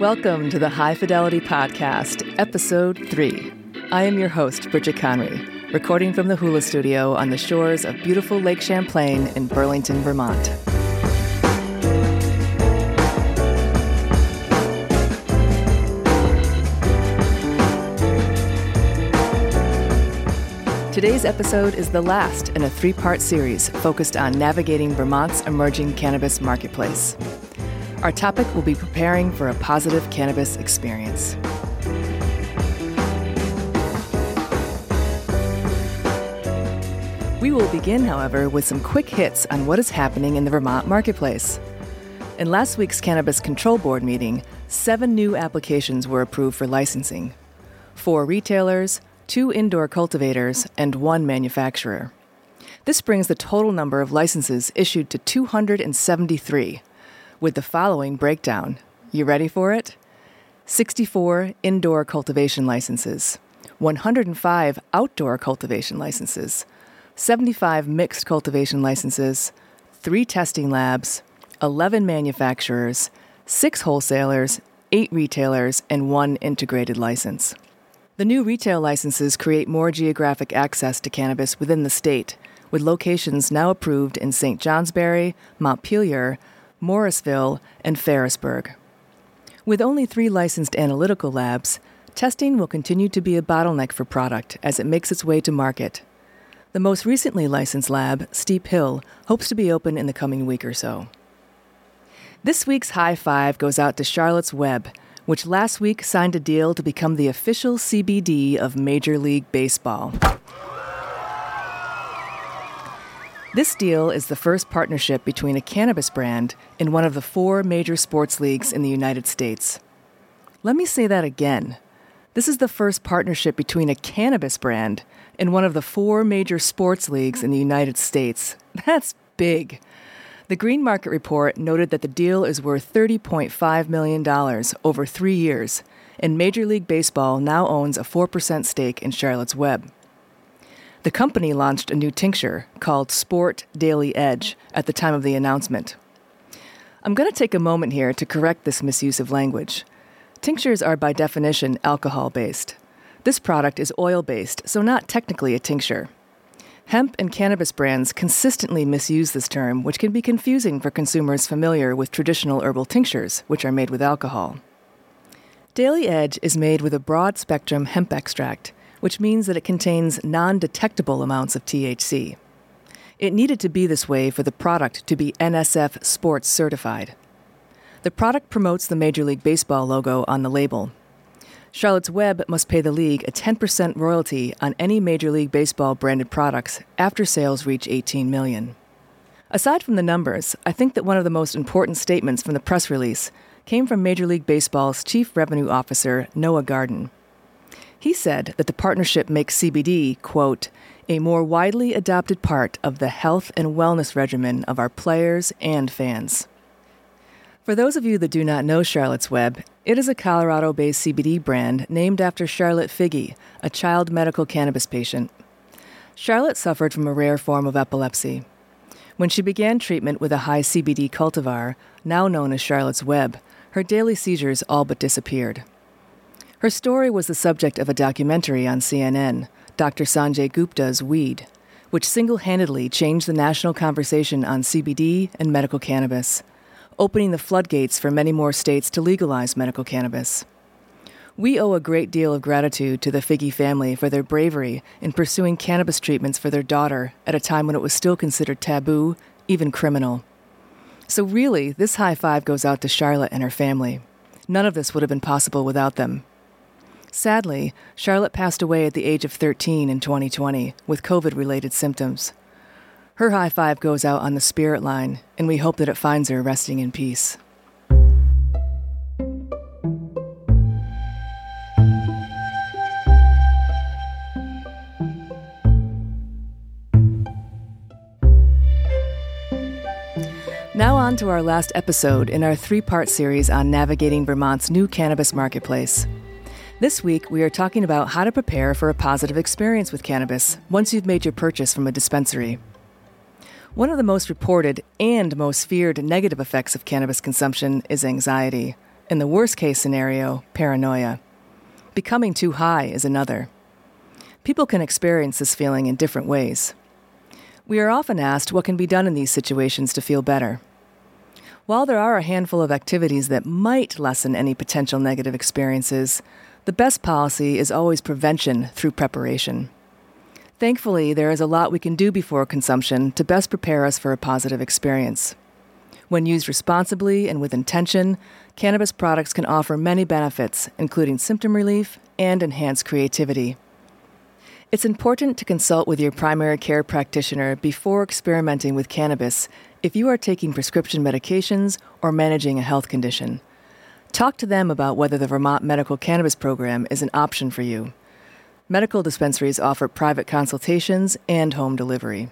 Welcome to the High Fidelity Podcast, Episode 3. I am your host, Bridget Conry, recording from the Hula Studio on the shores of beautiful Lake Champlain in Burlington, Vermont. Today's episode is the last in a three part series focused on navigating Vermont's emerging cannabis marketplace. Our topic will be preparing for a positive cannabis experience. We will begin, however, with some quick hits on what is happening in the Vermont marketplace. In last week's Cannabis Control Board meeting, seven new applications were approved for licensing four retailers, two indoor cultivators, and one manufacturer. This brings the total number of licenses issued to 273 with the following breakdown. You ready for it? 64 indoor cultivation licenses, 105 outdoor cultivation licenses, 75 mixed cultivation licenses, 3 testing labs, 11 manufacturers, 6 wholesalers, 8 retailers, and 1 integrated license. The new retail licenses create more geographic access to cannabis within the state, with locations now approved in St. Johnsbury, Montpelier, Morrisville, and Ferrisburgh. With only three licensed analytical labs, testing will continue to be a bottleneck for product as it makes its way to market. The most recently licensed lab, Steep Hill, hopes to be open in the coming week or so. This week's high five goes out to Charlotte's Web, which last week signed a deal to become the official CBD of Major League Baseball. This deal is the first partnership between a cannabis brand and one of the four major sports leagues in the United States. Let me say that again. This is the first partnership between a cannabis brand and one of the four major sports leagues in the United States. That's big. The Green Market Report noted that the deal is worth $30.5 million over three years, and Major League Baseball now owns a 4% stake in Charlotte's Web. The company launched a new tincture called Sport Daily Edge at the time of the announcement. I'm going to take a moment here to correct this misuse of language. Tinctures are by definition alcohol based. This product is oil based, so not technically a tincture. Hemp and cannabis brands consistently misuse this term, which can be confusing for consumers familiar with traditional herbal tinctures, which are made with alcohol. Daily Edge is made with a broad spectrum hemp extract which means that it contains non detectable amounts of THC. It needed to be this way for the product to be NSF Sports certified. The product promotes the Major League Baseball logo on the label. Charlotte's Web must pay the league a 10% royalty on any Major League Baseball branded products after sales reach 18 million. Aside from the numbers, I think that one of the most important statements from the press release came from Major League Baseball's Chief Revenue Officer, Noah Garden. He said that the partnership makes CBD, quote, a more widely adopted part of the health and wellness regimen of our players and fans. For those of you that do not know Charlotte's Web, it is a Colorado based CBD brand named after Charlotte Figi, a child medical cannabis patient. Charlotte suffered from a rare form of epilepsy. When she began treatment with a high CBD cultivar, now known as Charlotte's Web, her daily seizures all but disappeared. Her story was the subject of a documentary on CNN, Dr. Sanjay Gupta's Weed, which single handedly changed the national conversation on CBD and medical cannabis, opening the floodgates for many more states to legalize medical cannabis. We owe a great deal of gratitude to the Figi family for their bravery in pursuing cannabis treatments for their daughter at a time when it was still considered taboo, even criminal. So, really, this high five goes out to Charlotte and her family. None of this would have been possible without them. Sadly, Charlotte passed away at the age of 13 in 2020 with COVID related symptoms. Her high five goes out on the spirit line, and we hope that it finds her resting in peace. Now, on to our last episode in our three part series on navigating Vermont's new cannabis marketplace. This week, we are talking about how to prepare for a positive experience with cannabis once you've made your purchase from a dispensary. One of the most reported and most feared negative effects of cannabis consumption is anxiety, In the worst case scenario, paranoia. Becoming too high is another. People can experience this feeling in different ways. We are often asked what can be done in these situations to feel better. While there are a handful of activities that might lessen any potential negative experiences, the best policy is always prevention through preparation. Thankfully, there is a lot we can do before consumption to best prepare us for a positive experience. When used responsibly and with intention, cannabis products can offer many benefits, including symptom relief and enhanced creativity. It's important to consult with your primary care practitioner before experimenting with cannabis if you are taking prescription medications or managing a health condition. Talk to them about whether the Vermont Medical Cannabis Program is an option for you. Medical dispensaries offer private consultations and home delivery.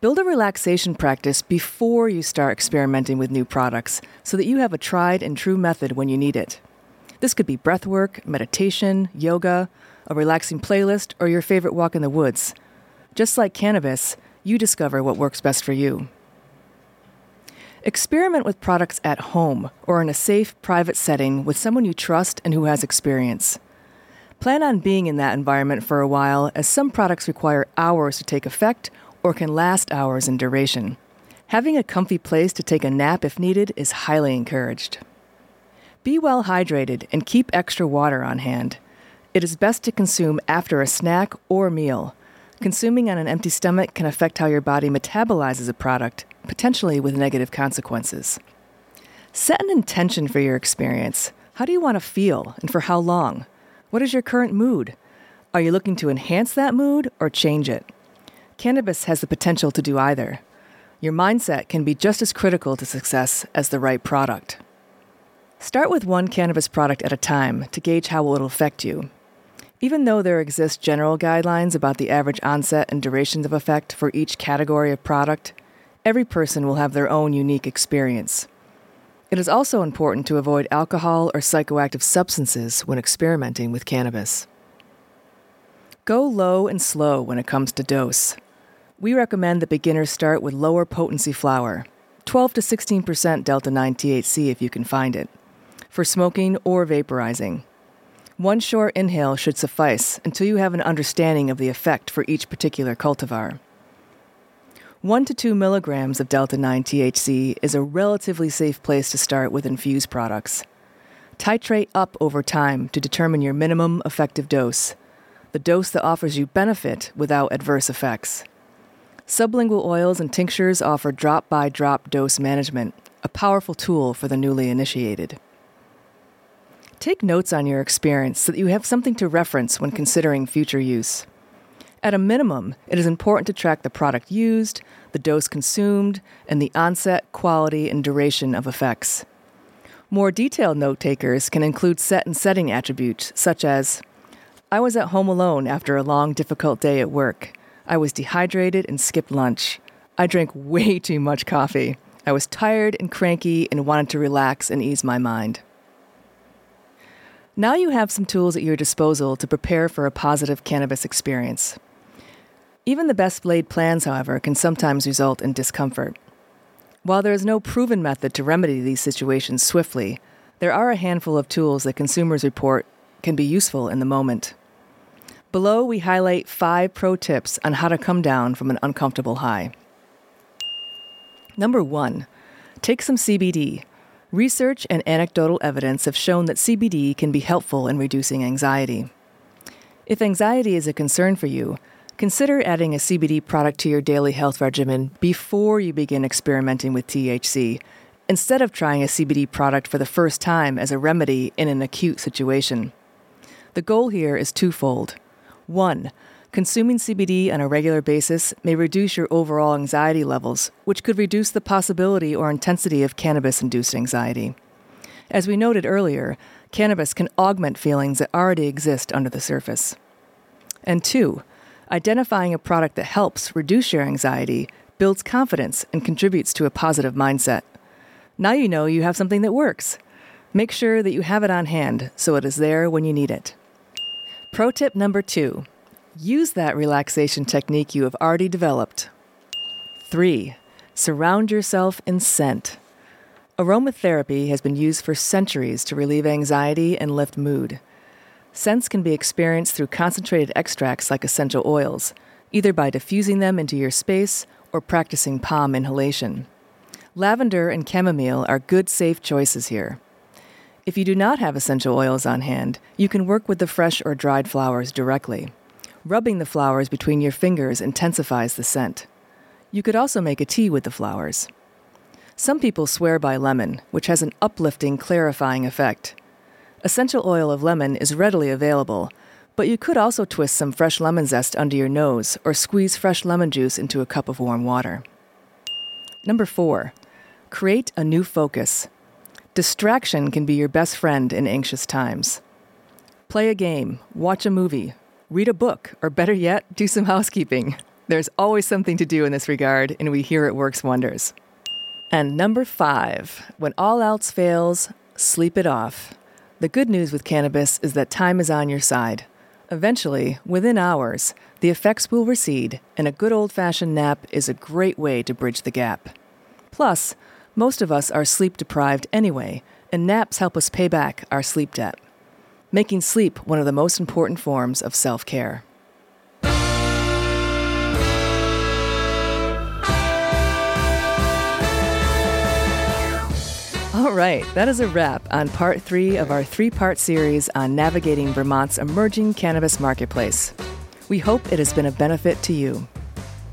Build a relaxation practice before you start experimenting with new products so that you have a tried and true method when you need it. This could be breathwork, meditation, yoga, a relaxing playlist, or your favorite walk in the woods. Just like cannabis, you discover what works best for you. Experiment with products at home or in a safe, private setting with someone you trust and who has experience. Plan on being in that environment for a while, as some products require hours to take effect or can last hours in duration. Having a comfy place to take a nap if needed is highly encouraged. Be well hydrated and keep extra water on hand. It is best to consume after a snack or meal. Consuming on an empty stomach can affect how your body metabolizes a product, potentially with negative consequences. Set an intention for your experience. How do you want to feel and for how long? What is your current mood? Are you looking to enhance that mood or change it? Cannabis has the potential to do either. Your mindset can be just as critical to success as the right product. Start with one cannabis product at a time to gauge how it will affect you. Even though there exist general guidelines about the average onset and durations of effect for each category of product, every person will have their own unique experience. It is also important to avoid alcohol or psychoactive substances when experimenting with cannabis. Go low and slow when it comes to dose. We recommend that beginners start with lower potency flower, 12 to 16% delta 9 THC if you can find it, for smoking or vaporizing. One short inhale should suffice until you have an understanding of the effect for each particular cultivar. 1 to 2 milligrams of Delta 9 THC is a relatively safe place to start with infused products. Titrate up over time to determine your minimum effective dose, the dose that offers you benefit without adverse effects. Sublingual oils and tinctures offer drop by drop dose management, a powerful tool for the newly initiated. Take notes on your experience so that you have something to reference when considering future use. At a minimum, it is important to track the product used, the dose consumed, and the onset, quality, and duration of effects. More detailed note takers can include set and setting attributes, such as I was at home alone after a long, difficult day at work. I was dehydrated and skipped lunch. I drank way too much coffee. I was tired and cranky and wanted to relax and ease my mind. Now you have some tools at your disposal to prepare for a positive cannabis experience. Even the best laid plans, however, can sometimes result in discomfort. While there is no proven method to remedy these situations swiftly, there are a handful of tools that consumers report can be useful in the moment. Below, we highlight five pro tips on how to come down from an uncomfortable high. Number one, take some CBD Research and anecdotal evidence have shown that CBD can be helpful in reducing anxiety. If anxiety is a concern for you, consider adding a CBD product to your daily health regimen before you begin experimenting with THC, instead of trying a CBD product for the first time as a remedy in an acute situation. The goal here is twofold. One, Consuming CBD on a regular basis may reduce your overall anxiety levels, which could reduce the possibility or intensity of cannabis induced anxiety. As we noted earlier, cannabis can augment feelings that already exist under the surface. And two, identifying a product that helps reduce your anxiety builds confidence and contributes to a positive mindset. Now you know you have something that works. Make sure that you have it on hand so it is there when you need it. Pro tip number two Use that relaxation technique you have already developed. 3. Surround yourself in scent. Aromatherapy has been used for centuries to relieve anxiety and lift mood. Scents can be experienced through concentrated extracts like essential oils, either by diffusing them into your space or practicing palm inhalation. Lavender and chamomile are good, safe choices here. If you do not have essential oils on hand, you can work with the fresh or dried flowers directly. Rubbing the flowers between your fingers intensifies the scent. You could also make a tea with the flowers. Some people swear by lemon, which has an uplifting, clarifying effect. Essential oil of lemon is readily available, but you could also twist some fresh lemon zest under your nose or squeeze fresh lemon juice into a cup of warm water. Number four, create a new focus. Distraction can be your best friend in anxious times. Play a game, watch a movie, read a book, or better yet, do some housekeeping. There's always something to do in this regard, and we hear it works wonders. And number five, when all else fails, sleep it off. The good news with cannabis is that time is on your side. Eventually, within hours, the effects will recede, and a good old fashioned nap is a great way to bridge the gap. Plus, most of us are sleep deprived anyway, and naps help us pay back our sleep debt, making sleep one of the most important forms of self care. All right, that is a wrap on part three of our three part series on navigating Vermont's emerging cannabis marketplace. We hope it has been a benefit to you.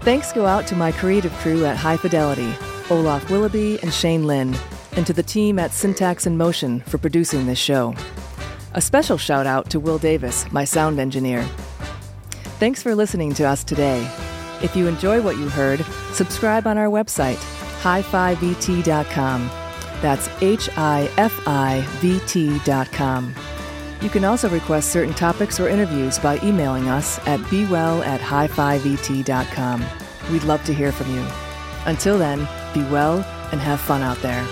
Thanks go out to my creative crew at High Fidelity, Olaf Willoughby and Shane Lynn, and to the team at Syntax in Motion for producing this show. A special shout out to Will Davis, my sound engineer. Thanks for listening to us today. If you enjoy what you heard, subscribe on our website, hifivt.com. That's H I F I V T dot com. You can also request certain topics or interviews by emailing us at bewell at dot com. We'd love to hear from you. Until then, be well and have fun out there.